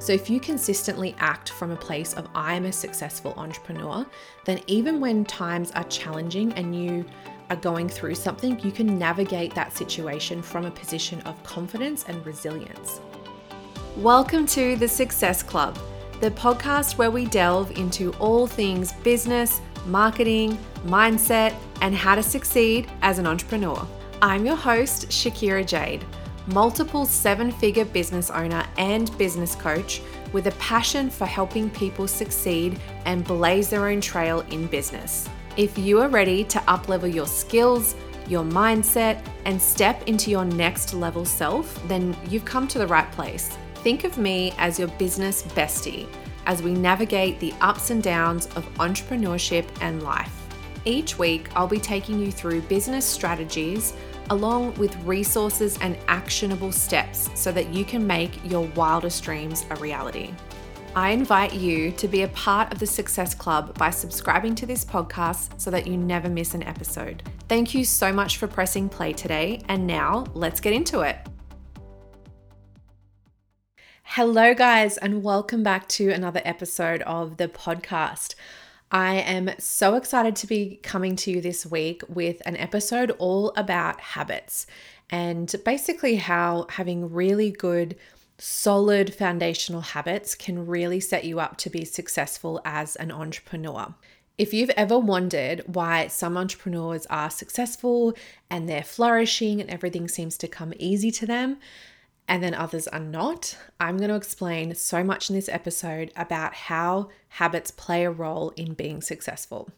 So, if you consistently act from a place of I am a successful entrepreneur, then even when times are challenging and you are going through something, you can navigate that situation from a position of confidence and resilience. Welcome to the Success Club, the podcast where we delve into all things business, marketing, mindset, and how to succeed as an entrepreneur. I'm your host, Shakira Jade multiple seven figure business owner and business coach with a passion for helping people succeed and blaze their own trail in business. If you are ready to uplevel your skills, your mindset, and step into your next level self, then you've come to the right place. Think of me as your business bestie as we navigate the ups and downs of entrepreneurship and life. Each week, I'll be taking you through business strategies along with resources and actionable steps so that you can make your wildest dreams a reality. I invite you to be a part of the Success Club by subscribing to this podcast so that you never miss an episode. Thank you so much for pressing play today, and now let's get into it. Hello, guys, and welcome back to another episode of the podcast. I am so excited to be coming to you this week with an episode all about habits and basically how having really good, solid foundational habits can really set you up to be successful as an entrepreneur. If you've ever wondered why some entrepreneurs are successful and they're flourishing and everything seems to come easy to them, and then others are not. I'm going to explain so much in this episode about how habits play a role in being successful.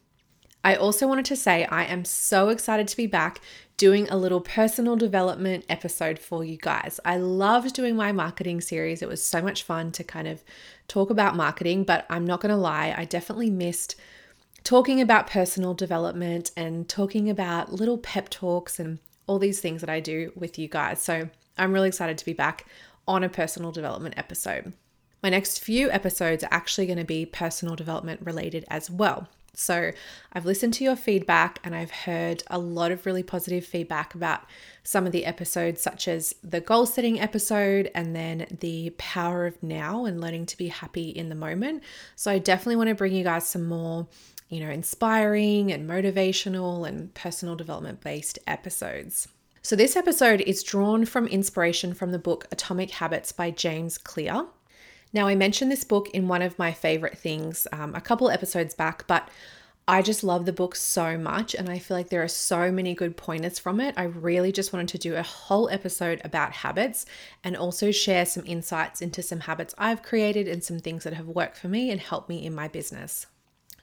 I also wanted to say I am so excited to be back doing a little personal development episode for you guys. I loved doing my marketing series. It was so much fun to kind of talk about marketing, but I'm not going to lie, I definitely missed talking about personal development and talking about little pep talks and all these things that I do with you guys. So I'm really excited to be back on a personal development episode. My next few episodes are actually going to be personal development related as well. So, I've listened to your feedback and I've heard a lot of really positive feedback about some of the episodes, such as the goal setting episode and then the power of now and learning to be happy in the moment. So, I definitely want to bring you guys some more, you know, inspiring and motivational and personal development based episodes. So, this episode is drawn from inspiration from the book Atomic Habits by James Clear. Now, I mentioned this book in one of my favorite things um, a couple episodes back, but I just love the book so much, and I feel like there are so many good pointers from it. I really just wanted to do a whole episode about habits and also share some insights into some habits I've created and some things that have worked for me and helped me in my business.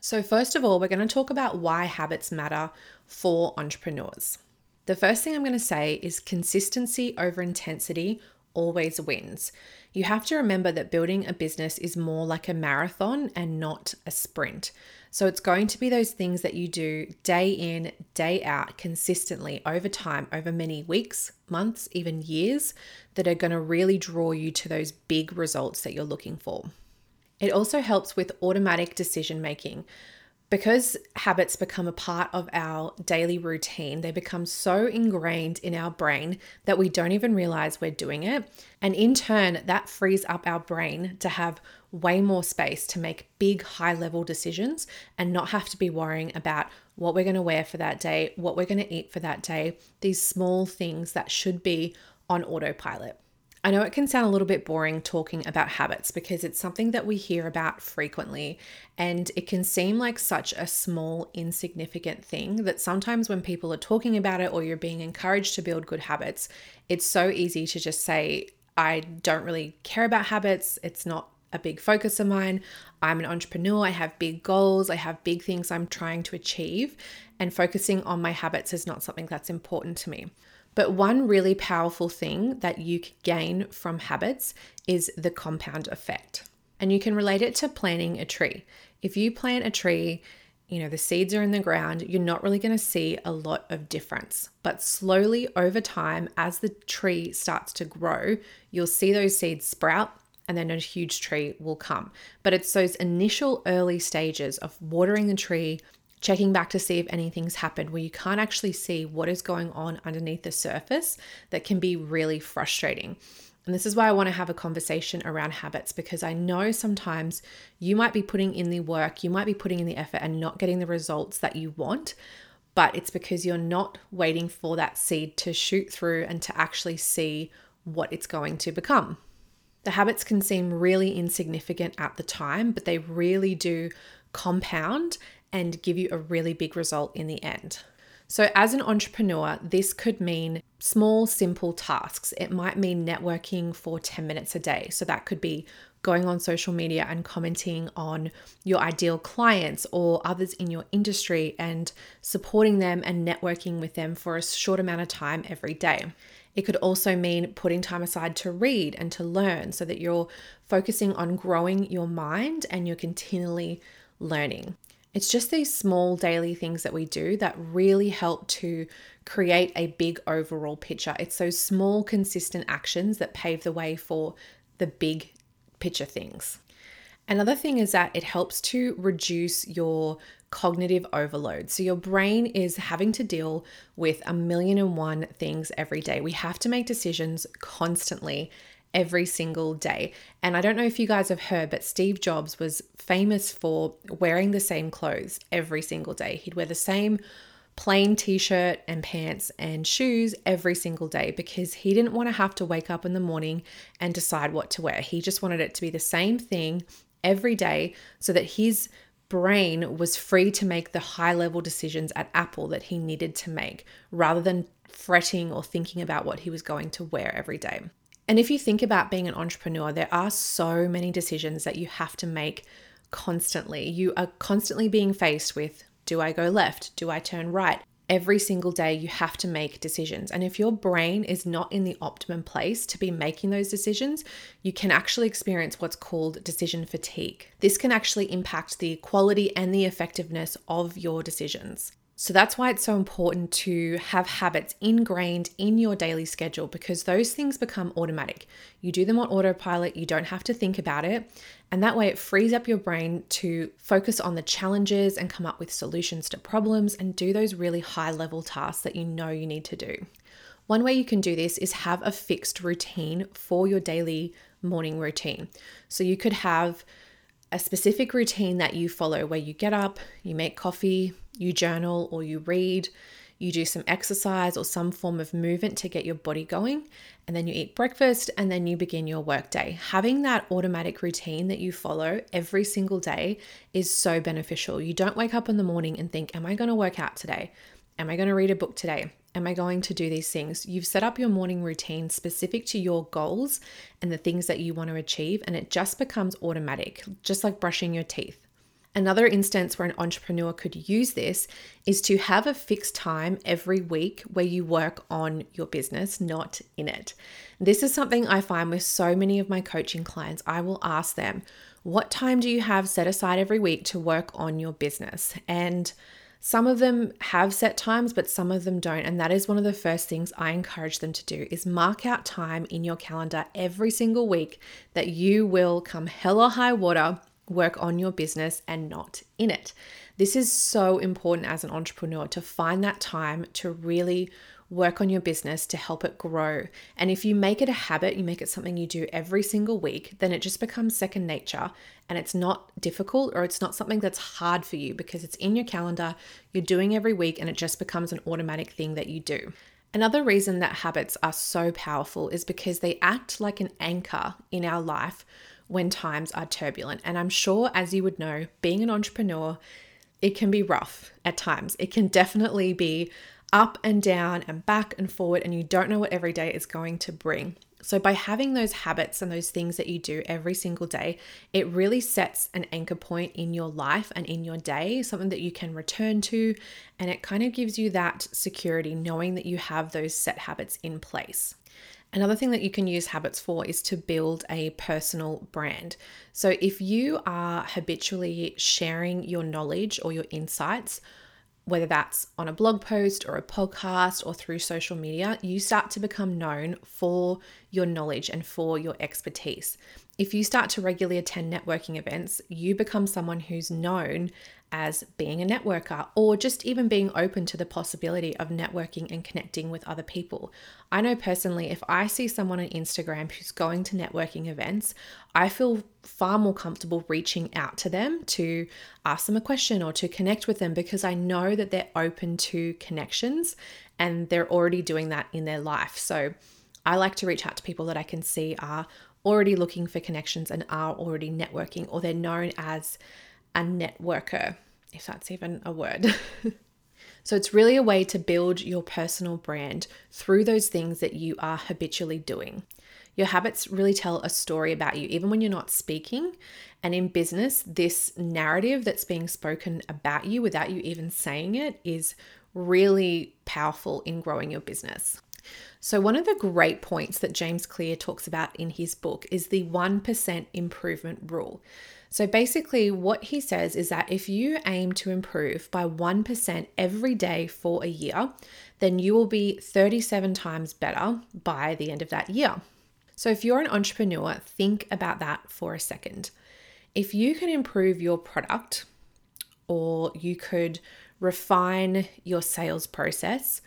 So, first of all, we're going to talk about why habits matter for entrepreneurs. The first thing I'm going to say is consistency over intensity always wins. You have to remember that building a business is more like a marathon and not a sprint. So it's going to be those things that you do day in, day out, consistently over time, over many weeks, months, even years, that are going to really draw you to those big results that you're looking for. It also helps with automatic decision making. Because habits become a part of our daily routine, they become so ingrained in our brain that we don't even realize we're doing it. And in turn, that frees up our brain to have way more space to make big, high level decisions and not have to be worrying about what we're going to wear for that day, what we're going to eat for that day, these small things that should be on autopilot. I know it can sound a little bit boring talking about habits because it's something that we hear about frequently, and it can seem like such a small, insignificant thing that sometimes when people are talking about it or you're being encouraged to build good habits, it's so easy to just say, I don't really care about habits. It's not a big focus of mine. I'm an entrepreneur. I have big goals. I have big things I'm trying to achieve. And focusing on my habits is not something that's important to me. But one really powerful thing that you can gain from habits is the compound effect. And you can relate it to planting a tree. If you plant a tree, you know, the seeds are in the ground, you're not really going to see a lot of difference. But slowly over time, as the tree starts to grow, you'll see those seeds sprout and then a huge tree will come. But it's those initial early stages of watering the tree, checking back to see if anything's happened where you can't actually see what is going on underneath the surface that can be really frustrating. And this is why I want to have a conversation around habits because I know sometimes you might be putting in the work, you might be putting in the effort and not getting the results that you want, but it's because you're not waiting for that seed to shoot through and to actually see what it's going to become. The habits can seem really insignificant at the time, but they really do compound and give you a really big result in the end. So, as an entrepreneur, this could mean small, simple tasks. It might mean networking for 10 minutes a day. So, that could be going on social media and commenting on your ideal clients or others in your industry and supporting them and networking with them for a short amount of time every day. It could also mean putting time aside to read and to learn so that you're focusing on growing your mind and you're continually learning. It's just these small daily things that we do that really help to create a big overall picture. It's those small, consistent actions that pave the way for the big picture things. Another thing is that it helps to reduce your cognitive overload. So, your brain is having to deal with a million and one things every day. We have to make decisions constantly every single day. And I don't know if you guys have heard, but Steve Jobs was famous for wearing the same clothes every single day. He'd wear the same plain t shirt and pants and shoes every single day because he didn't want to have to wake up in the morning and decide what to wear. He just wanted it to be the same thing every day so that his brain was free to make the high level decisions at Apple that he needed to make rather than fretting or thinking about what he was going to wear every day. And if you think about being an entrepreneur, there are so many decisions that you have to make constantly. You are constantly being faced with do I go left? Do I turn right? Every single day, you have to make decisions. And if your brain is not in the optimum place to be making those decisions, you can actually experience what's called decision fatigue. This can actually impact the quality and the effectiveness of your decisions. So that's why it's so important to have habits ingrained in your daily schedule because those things become automatic. You do them on autopilot, you don't have to think about it. And that way it frees up your brain to focus on the challenges and come up with solutions to problems and do those really high level tasks that you know you need to do. One way you can do this is have a fixed routine for your daily morning routine. So you could have a specific routine that you follow where you get up, you make coffee, you journal or you read, you do some exercise or some form of movement to get your body going, and then you eat breakfast and then you begin your workday. Having that automatic routine that you follow every single day is so beneficial. You don't wake up in the morning and think, Am I going to work out today? Am I going to read a book today? Am I going to do these things? You've set up your morning routine specific to your goals and the things that you want to achieve, and it just becomes automatic, just like brushing your teeth. Another instance where an entrepreneur could use this is to have a fixed time every week where you work on your business, not in it. This is something I find with so many of my coaching clients. I will ask them, What time do you have set aside every week to work on your business? And some of them have set times, but some of them don't. And that is one of the first things I encourage them to do is mark out time in your calendar every single week that you will come hell or high water work on your business and not in it. This is so important as an entrepreneur to find that time to really work on your business to help it grow. And if you make it a habit, you make it something you do every single week, then it just becomes second nature and it's not difficult or it's not something that's hard for you because it's in your calendar, you're doing every week, and it just becomes an automatic thing that you do. Another reason that habits are so powerful is because they act like an anchor in our life when times are turbulent. And I'm sure, as you would know, being an entrepreneur, it can be rough at times. It can definitely be up and down and back and forward, and you don't know what every day is going to bring. So, by having those habits and those things that you do every single day, it really sets an anchor point in your life and in your day, something that you can return to. And it kind of gives you that security knowing that you have those set habits in place. Another thing that you can use habits for is to build a personal brand. So, if you are habitually sharing your knowledge or your insights whether that's on a blog post or a podcast or through social media, you start to become known for your knowledge and for your expertise. If you start to regularly attend networking events, you become someone who's known as being a networker or just even being open to the possibility of networking and connecting with other people. I know personally, if I see someone on Instagram who's going to networking events, I feel far more comfortable reaching out to them to ask them a question or to connect with them because I know that they're open to connections and they're already doing that in their life. So I like to reach out to people that I can see are already looking for connections and are already networking or they're known as a networker, if that's even a word. so it's really a way to build your personal brand through those things that you are habitually doing. Your habits really tell a story about you, even when you're not speaking. And in business, this narrative that's being spoken about you without you even saying it is really powerful in growing your business. So, one of the great points that James Clear talks about in his book is the 1% improvement rule. So basically, what he says is that if you aim to improve by 1% every day for a year, then you will be 37 times better by the end of that year. So if you're an entrepreneur, think about that for a second. If you can improve your product or you could refine your sales process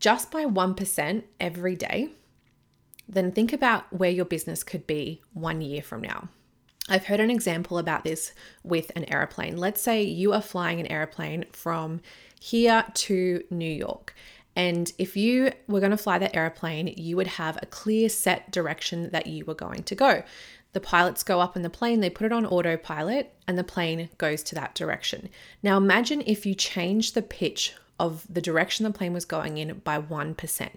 just by 1% every day, then think about where your business could be one year from now. I've heard an example about this with an aeroplane. Let's say you are flying an aeroplane from here to New York. And if you were going to fly that aeroplane, you would have a clear set direction that you were going to go. The pilots go up in the plane, they put it on autopilot, and the plane goes to that direction. Now imagine if you change the pitch of the direction the plane was going in by 1%.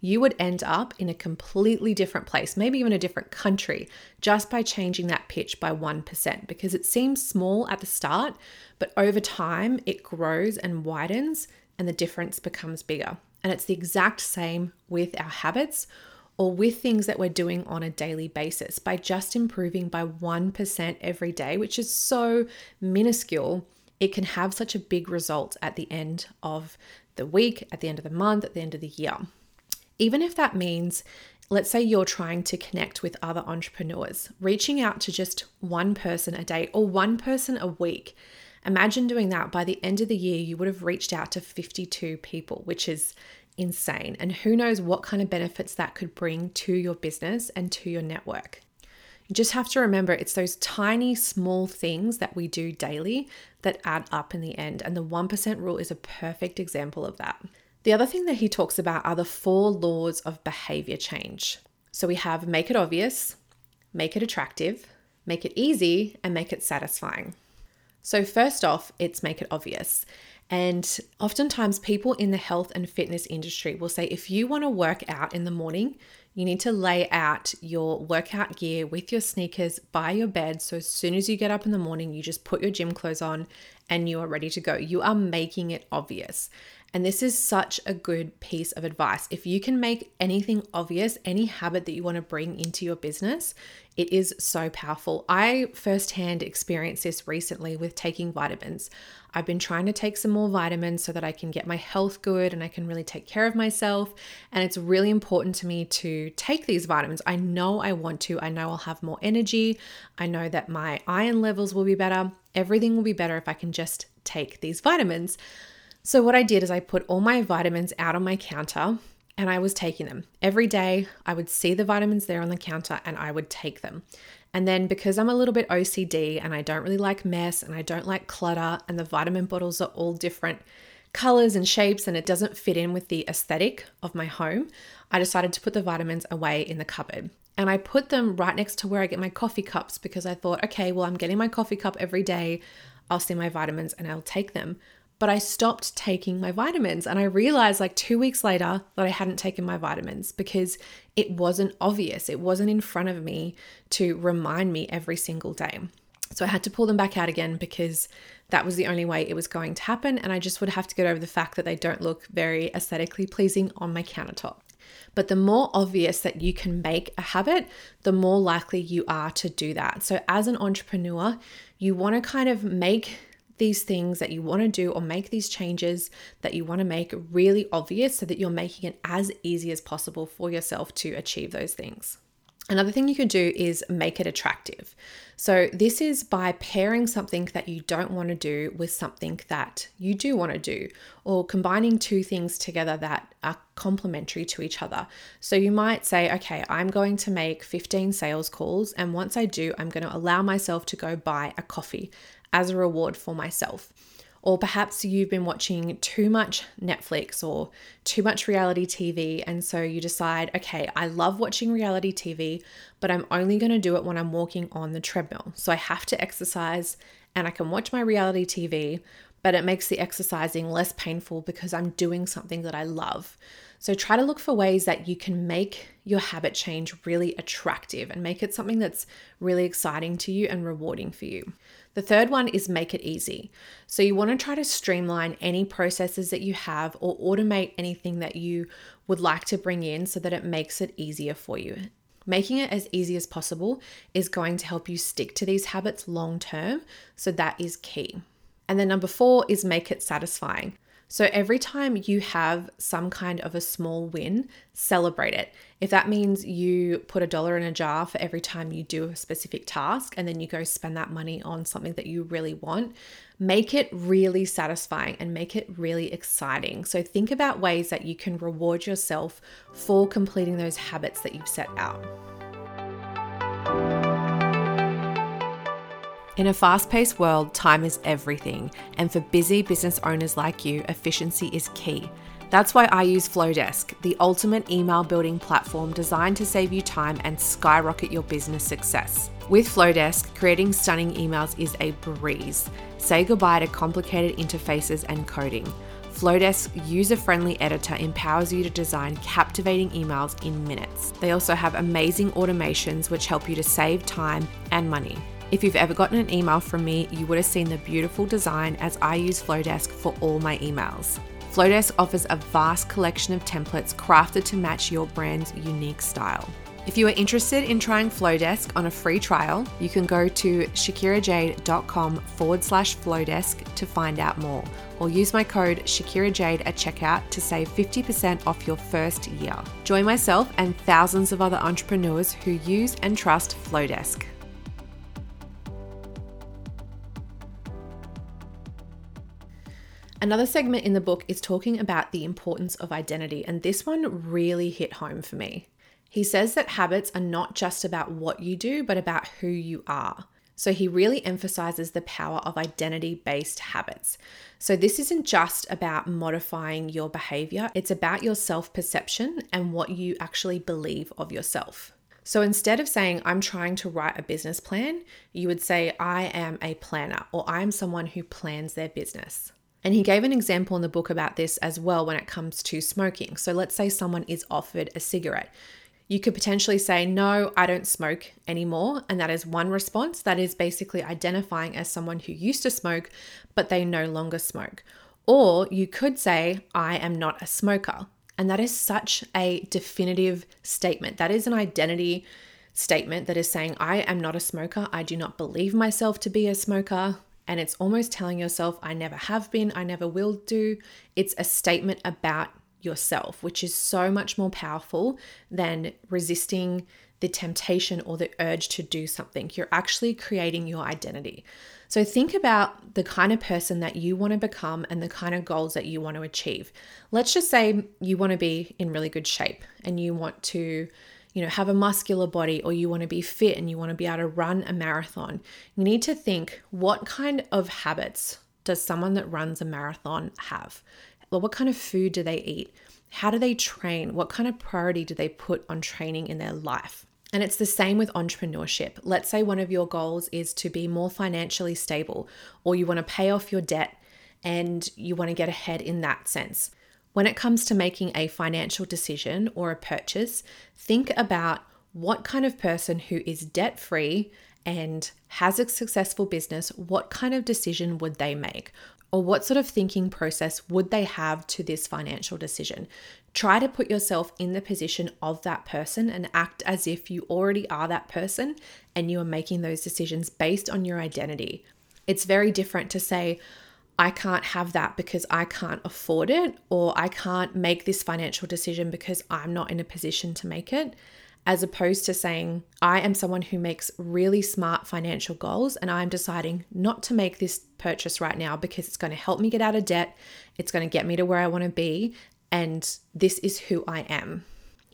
You would end up in a completely different place, maybe even a different country, just by changing that pitch by 1%, because it seems small at the start, but over time it grows and widens and the difference becomes bigger. And it's the exact same with our habits or with things that we're doing on a daily basis. By just improving by 1% every day, which is so minuscule, it can have such a big result at the end of the week, at the end of the month, at the end of the year. Even if that means, let's say you're trying to connect with other entrepreneurs, reaching out to just one person a day or one person a week. Imagine doing that. By the end of the year, you would have reached out to 52 people, which is insane. And who knows what kind of benefits that could bring to your business and to your network. You just have to remember it's those tiny, small things that we do daily that add up in the end. And the 1% rule is a perfect example of that. The other thing that he talks about are the four laws of behavior change. So we have make it obvious, make it attractive, make it easy, and make it satisfying. So, first off, it's make it obvious. And oftentimes, people in the health and fitness industry will say if you want to work out in the morning, you need to lay out your workout gear with your sneakers by your bed. So as soon as you get up in the morning, you just put your gym clothes on and you are ready to go. You are making it obvious. And this is such a good piece of advice. If you can make anything obvious, any habit that you want to bring into your business, it is so powerful. I firsthand experienced this recently with taking vitamins. I've been trying to take some more vitamins so that I can get my health good and I can really take care of myself. And it's really important to me to take these vitamins. I know I want to. I know I'll have more energy. I know that my iron levels will be better. Everything will be better if I can just take these vitamins. So, what I did is I put all my vitamins out on my counter and I was taking them. Every day, I would see the vitamins there on the counter and I would take them. And then, because I'm a little bit OCD and I don't really like mess and I don't like clutter, and the vitamin bottles are all different colors and shapes and it doesn't fit in with the aesthetic of my home, I decided to put the vitamins away in the cupboard. And I put them right next to where I get my coffee cups because I thought, okay, well, I'm getting my coffee cup every day. I'll see my vitamins and I'll take them but I stopped taking my vitamins. And I realized like two weeks later that I hadn't taken my vitamins because it wasn't obvious. It wasn't in front of me to remind me every single day. So I had to pull them back out again because that was the only way it was going to happen. And I just would have to get over the fact that they don't look very aesthetically pleasing on my countertop. But the more obvious that you can make a habit, the more likely you are to do that. So, as an entrepreneur, you want to kind of make these things that you want to do or make these changes that you want to make really obvious so that you're making it as easy as possible for yourself to achieve those things. Another thing you could do is make it attractive. So, this is by pairing something that you don't want to do with something that you do want to do, or combining two things together that are complementary to each other. So, you might say, okay, I'm going to make 15 sales calls, and once I do, I'm going to allow myself to go buy a coffee as a reward for myself. Or perhaps you've been watching too much Netflix or too much reality TV. And so you decide, okay, I love watching reality TV, but I'm only to do it when I'm walking on the treadmill. So I have to exercise and I can watch my reality TV, but it makes the exercising less painful because I'm doing something that I love. So try to look for ways that you can make your habit change really attractive and make it something that's really exciting to you and rewarding for you. The third one is make it easy. So you want to try to streamline any processes that you have or automate anything that you would like to bring in so that it makes it easier for you. Making it as easy as possible is going to help you stick to these habits long term. So that is key. And then number four is make it satisfying. So every time you have some kind of a small win, celebrate it. If that means you put a dollar in a jar for every time you do a specific task and then you go spend that money on something that you really want, make it really satisfying and make it really exciting. So think about ways that you can reward yourself for completing those habits that you've set out. In a fast paced world, time is everything, and for busy business owners like you, efficiency is key. That's why I use Flodesk, the ultimate email building platform designed to save you time and skyrocket your business success. With Flodesk, creating stunning emails is a breeze. Say goodbye to complicated interfaces and coding. Flodesk's user friendly editor empowers you to design captivating emails in minutes. They also have amazing automations which help you to save time and money. If you've ever gotten an email from me, you would have seen the beautiful design as I use Flodesk for all my emails. Flodesk offers a vast collection of templates crafted to match your brand's unique style. If you are interested in trying Flodesk on a free trial, you can go to shakirajade.com forward slash Flodesk to find out more, or use my code ShakiraJade at checkout to save 50% off your first year. Join myself and thousands of other entrepreneurs who use and trust Flodesk. Another segment in the book is talking about the importance of identity, and this one really hit home for me. He says that habits are not just about what you do, but about who you are. So he really emphasizes the power of identity based habits. So this isn't just about modifying your behavior, it's about your self perception and what you actually believe of yourself. So instead of saying, I'm trying to write a business plan, you would say, I am a planner or I am someone who plans their business. And he gave an example in the book about this as well when it comes to smoking. So let's say someone is offered a cigarette. You could potentially say, No, I don't smoke anymore. And that is one response. That is basically identifying as someone who used to smoke, but they no longer smoke. Or you could say, I am not a smoker. And that is such a definitive statement. That is an identity statement that is saying, I am not a smoker. I do not believe myself to be a smoker and it's almost telling yourself, I never have been, I never will do. It's a statement about yourself, which is so much more powerful than resisting the temptation or the urge to do something. You're actually creating your identity. So think about the kind of person that you want to become and the kind of goals that you want to achieve. Let's just say you want to be in really good shape and you want to you know, have a muscular body or you want to be fit and you want to be able to run a marathon, you need to think what kind of habits does someone that runs a marathon have? What kind of food do they eat? How do they train? What kind of priority do they put on training in their life? And it's the same with entrepreneurship. Let's say one of your goals is to be more financially stable, or you want to pay off your debt and you want to get ahead in that sense. When it comes to making a financial decision or a purchase, think about what kind of person who is debt free and has a successful business, what kind of decision would they make? Or what sort of thinking process would they have to this financial decision? Try to put yourself in the position of that person and act as if you already are that person and you are making those decisions based on your identity. It's very different to say, I can't have that because I can't afford it, or I can't make this financial decision because I'm not in a position to make it, as opposed to saying, I am someone who makes really smart financial goals and I'm deciding not to make this purchase right now because it's going to help me get out of debt, it's going to get me to where I want to be, and this is who I am.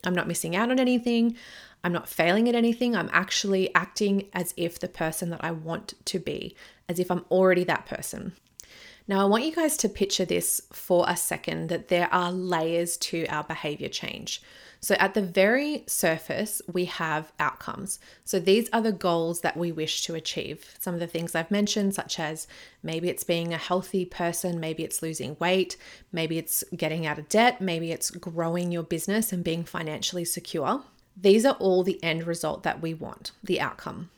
I'm not missing out on anything. I'm not failing at anything. I'm actually acting as if the person that I want to be, as if I'm already that person. Now, I want you guys to picture this for a second that there are layers to our behavior change. So, at the very surface, we have outcomes. So, these are the goals that we wish to achieve. Some of the things I've mentioned, such as maybe it's being a healthy person, maybe it's losing weight, maybe it's getting out of debt, maybe it's growing your business and being financially secure. These are all the end result that we want, the outcome.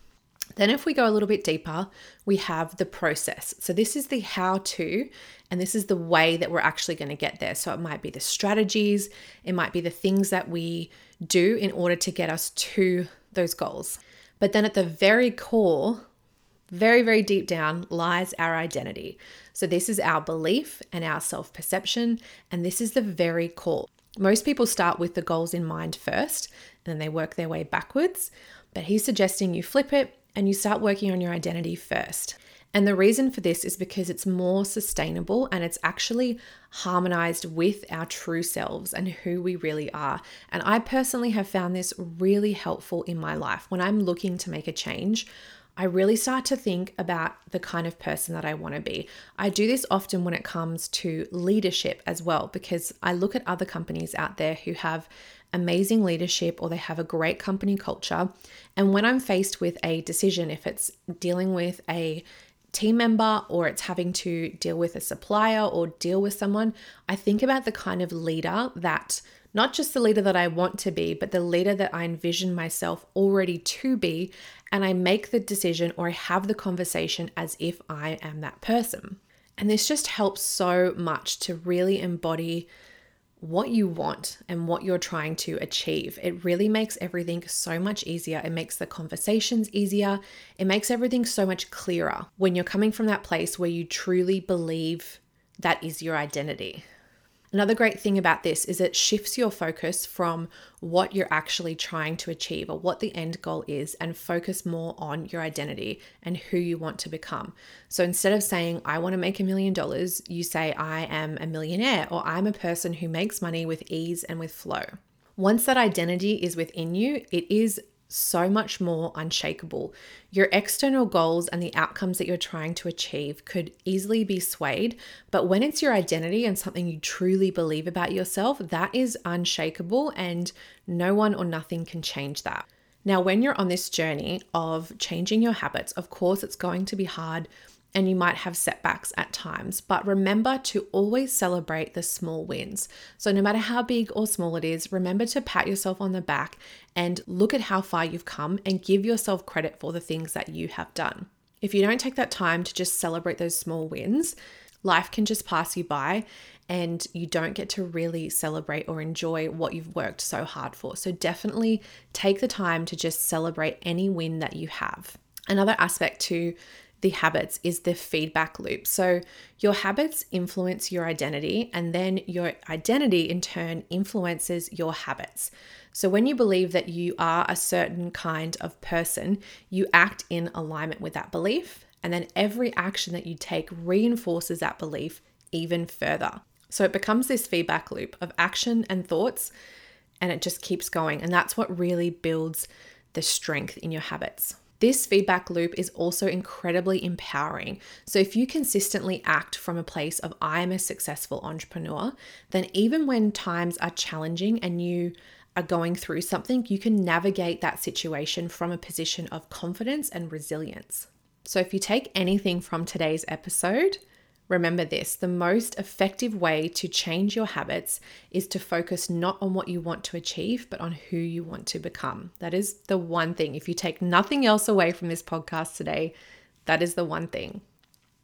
Then, if we go a little bit deeper, we have the process. So, this is the how to, and this is the way that we're actually going to get there. So, it might be the strategies, it might be the things that we do in order to get us to those goals. But then, at the very core, very, very deep down, lies our identity. So, this is our belief and our self perception, and this is the very core. Most people start with the goals in mind first, and then they work their way backwards. But he's suggesting you flip it and you start working on your identity first. And the reason for this is because it's more sustainable and it's actually harmonized with our true selves and who we really are. And I personally have found this really helpful in my life. When I'm looking to make a change, I really start to think about the kind of person that I want to be. I do this often when it comes to leadership as well, because I look at other companies out there who have amazing leadership or they have a great company culture. And when I'm faced with a decision, if it's dealing with a team member or it's having to deal with a supplier or deal with someone, I think about the kind of leader that not just the leader that I want to be, but the leader that I envision myself already to be. And I make the decision or I have the conversation as if I am that person. And this just helps so much to really embody what you want and what you're trying to achieve. It really makes everything so much easier. It makes the conversations easier. It makes everything so much clearer when you're coming from that place where you truly believe that is your identity. Another great thing about this is it shifts your focus from what you're actually trying to achieve or what the end goal is and focus more on your identity and who you want to become. So instead of saying, I want to make a million dollars, you say, I am a millionaire or I'm a person who makes money with ease and with flow. Once that identity is within you, it is so much more unshakable. Your external goals and the outcomes that you're trying to achieve could easily be swayed, but when it's your identity and something you truly believe about yourself, that is unshakable and no one or nothing can change that. Now, when you're on this journey of changing your habits, of course, it's going to be hard and you might have setbacks at times, but remember to always celebrate the small wins. So, no matter how big or small it is, remember to pat yourself on the back and look at how far you've come and give yourself credit for the things that you have done. If you don't take that time to just celebrate those small wins, life can just pass you by and you don't get to really celebrate or enjoy what you've worked so hard for. So, definitely take the time to just celebrate any win that you have. Another aspect to the habits is the feedback loop. So, your habits influence your identity, and then your identity in turn influences your habits. So, when you believe that you are a certain kind of person, you act in alignment with that belief, and then every action that you take reinforces that belief even further. So, it becomes this feedback loop of action and thoughts, and it just keeps going. And that's what really builds the strength in your habits. This feedback loop is also incredibly empowering. So, if you consistently act from a place of I am a successful entrepreneur, then even when times are challenging and you are going through something, you can navigate that situation from a position of confidence and resilience. So, if you take anything from today's episode, Remember this the most effective way to change your habits is to focus not on what you want to achieve, but on who you want to become. That is the one thing. If you take nothing else away from this podcast today, that is the one thing.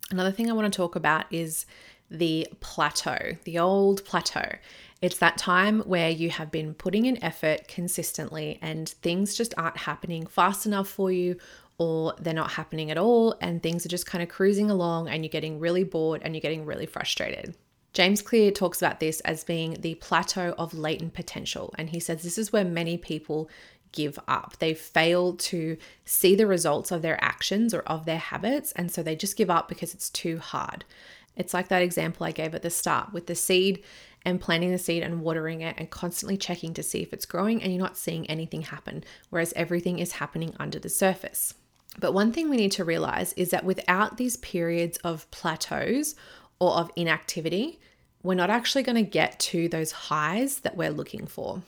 Another thing I want to talk about is the plateau, the old plateau. It's that time where you have been putting in effort consistently and things just aren't happening fast enough for you or they're not happening at all and things are just kind of cruising along and you're getting really bored and you're getting really frustrated. James Clear talks about this as being the plateau of latent potential. And he says this is where many people give up. They fail to see the results of their actions or of their habits. And so they just give up because it's too hard. It's like that example I gave at the start with the seed and planting the seed and watering it and constantly checking to see if it's growing and you're not seeing anything happen, whereas everything is happening under the surface. But one thing we need to realize is that without these periods of plateaus or of inactivity, we're not actually going to get to those highs that we're looking for.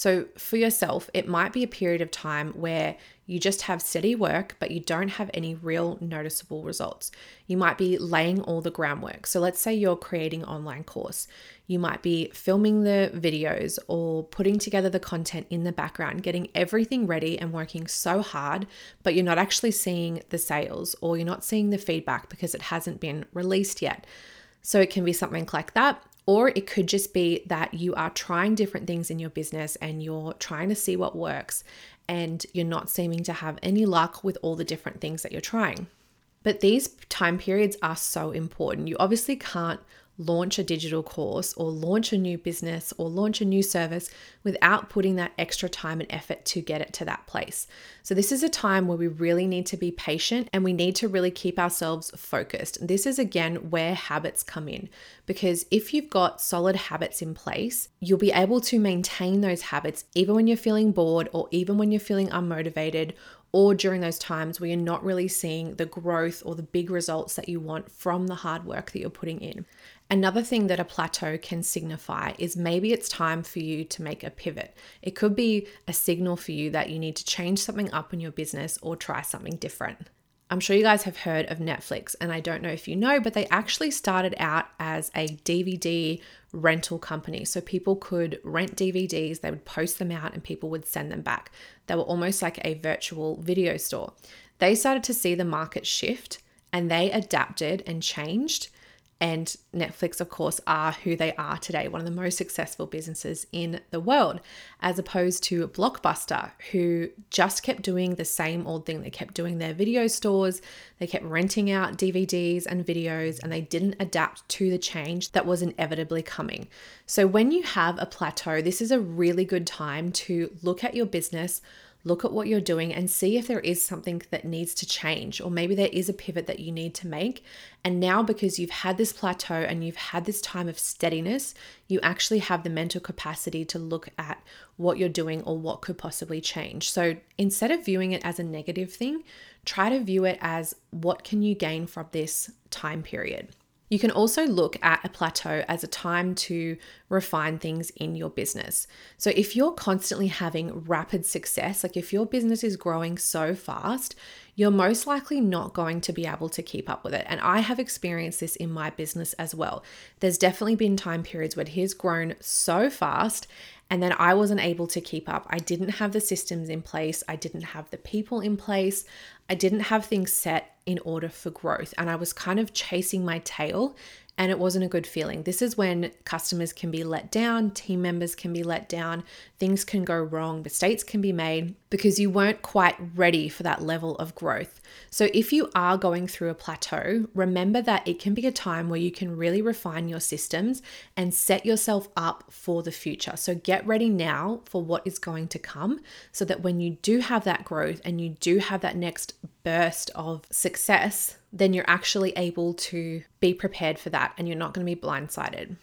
So, for yourself, it might be a period of time where you just have steady work, but you don't have any real noticeable results. You might be laying all the groundwork. So, let's say you're creating online course. You might be filming the videos or putting together the content in the background, getting everything ready and working so hard, but you're not actually seeing the sales or you're not seeing the feedback because it hasn't been released yet. So, it can be something like that. Or it could just be that you are trying different things in your business and you're trying to see what works and you're not seeming to have any luck with all the different things that you're trying. But these time periods are so important. You obviously can't launch a digital course or launch a new business or launch a new service without putting that extra time and effort to get it to that place. So, this is a time where we really need to be patient and we need to really keep ourselves focused. This is again where habits come in because if you've got solid habits in place, you'll be able to maintain those habits even when you're feeling bored or even when you're feeling unmotivated or during those times where you're not really seeing the growth or the big results that you want from the hard work that you're putting in. Another thing that a plateau can signify is maybe it's time for you to make a pivot. It could be a signal for you that you need to change something up in your business or try something different. I'm sure you guys have heard of Netflix, and I don't know if you know, but they actually started out as a DVD rental company. So people could rent DVDs, they would post them out, and people would send them back. They were almost like a virtual video store. They started to see the market shift and they adapted and changed and Netflix, of course, are who they are today, one of the most successful businesses in the world, as opposed to Blockbuster, who just kept doing the same old thing. They kept doing their video stores, they kept renting out DVDs and videos, and they didn't adapt to the change that was inevitably coming. So, when you have a plateau, this is a really good time to look at your business look at what you're doing and see if there is something that needs to change, or maybe there is a pivot that you need to make. And now, because you've had this plateau and you've had this time of steadiness, you actually have the mental capacity to look at what you're doing or what could possibly change. So instead of viewing it as a negative thing, try to view it as what can you gain from this time period. You can also look at a plateau as a time to refine things in your business. So, if you're constantly having rapid success, like if your business is growing so fast, you're most likely not going to be able to keep up with it. And I have experienced this in my business as well. There's definitely been time periods where it has grown so fast and then I wasn't able to keep up. I didn't have the systems in place, I didn't have the people in place, I didn't have things set in order for growth. And I was kind of chasing my tail and it wasn't a good feeling. This is when customers can be let down, team members can be let down, things can go wrong, mistakes can be made because you weren't quite ready for that level of growth. So, if you are going through a plateau, remember that it can be a time where you can really refine your systems and set yourself up for the future. So, get ready now for what is going to come so that when you do have that growth and you do have that next burst of success, then you're actually able to be prepared for that and you're not going to be blindsided.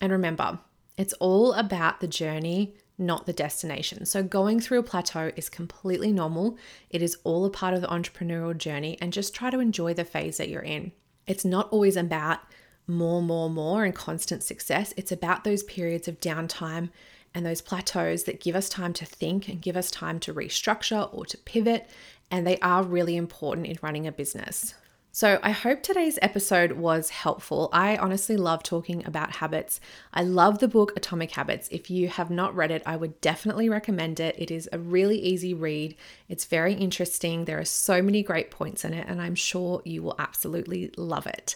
And remember, it's all about the journey, not the destination. So, going through a plateau is completely normal. It is all a part of the entrepreneurial journey, and just try to enjoy the phase that you're in. It's not always about more, more, more and constant success. It's about those periods of downtime and those plateaus that give us time to think and give us time to restructure or to pivot. And they are really important in running a business. So, I hope today's episode was helpful. I honestly love talking about habits. I love the book Atomic Habits. If you have not read it, I would definitely recommend it. It is a really easy read, it's very interesting. There are so many great points in it, and I'm sure you will absolutely love it.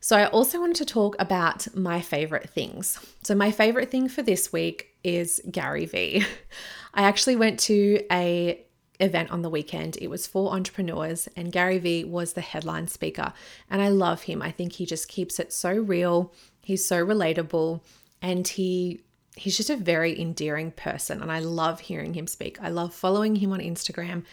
So, I also wanted to talk about my favorite things. So, my favorite thing for this week is Gary Vee. I actually went to a event on the weekend. It was for entrepreneurs, and Gary Vee was the headline speaker. And I love him. I think he just keeps it so real. He's so relatable, and he he's just a very endearing person. And I love hearing him speak. I love following him on Instagram,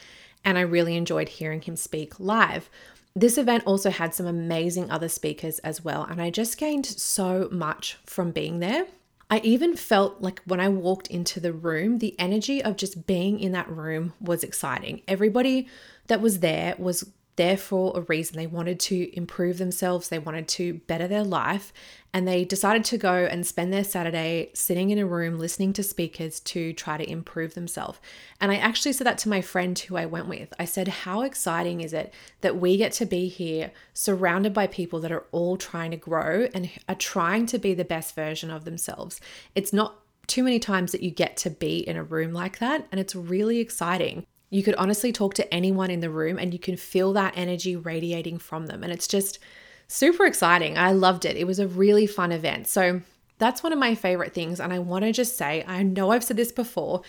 and I really enjoyed hearing him speak live. This event also had some amazing other speakers as well, and I just gained so much from being there. I even felt like when I walked into the room, the energy of just being in that room was exciting. Everybody that was there was there for a reason. They wanted to improve themselves, they wanted to better their life, and they decided to go and spend their Saturday sitting in a room listening to speakers to try to improve themselves. And I actually said that to my friend who I went with. I said, How exciting is it that we get to be here surrounded by people that are all trying to grow and are trying to be the best version of themselves? It's not too many times that you get to be in a room like that, and it's really exciting you could honestly talk to anyone in the room and you can feel that energy radiating from them. And it's just super exciting. I loved it. It was a really fun event. So that's one of my favorite things. And I want to just say, I know I've said this before,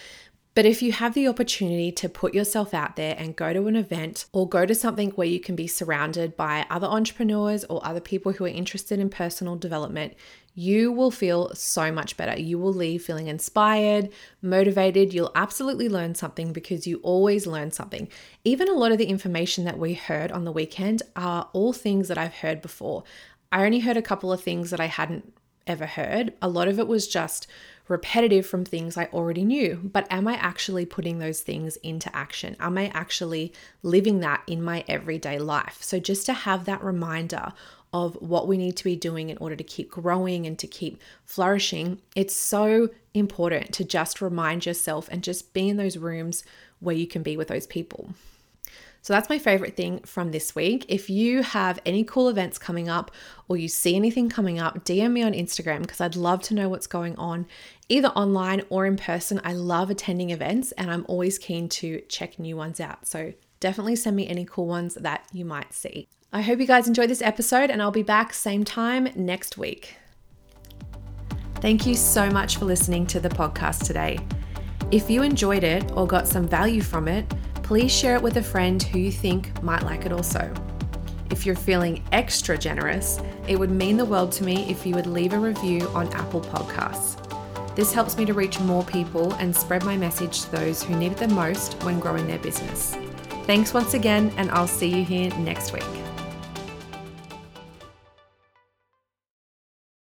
but if you have the opportunity to put yourself out there and go to an event or go to something where you can be surrounded by other entrepreneurs or other people who are interested in personal development, you will feel so much better. You will leave feeling inspired, motivated. You'll absolutely learn something because you always learn something. Even a lot of the information that we heard on the weekend are all things that I've heard before. I only heard a couple of things that I hadn't ever heard. A lot of it was just repetitive from things I already knew. But am I actually putting those things into action? Am I actually living that in my everyday life? So, just to have that reminder of what we need to be doing in order to keep growing and to keep flourishing, it's so important to just remind yourself and just be in those rooms where you can be with those people. So that's my favorite thing from this week. If you have any cool events coming up or you see anything coming up, DM me on Instagram because I'd love to know what's going on, either online or in person. I love attending events and I'm always keen to check new ones out. So definitely send me any cool ones that you might see. I hope you guys enjoyed this episode and I'll be back same time next week. Thank you so much for listening to the podcast today. If you enjoyed it or got some value from it, please share it with a friend who you think might like it also. If you're feeling extra generous, it would mean the world to me if you would leave a review on Apple Podcasts. This helps me to reach more people and spread my message to those who need it the most when growing their business. Thanks once again, and I'll see you here next week.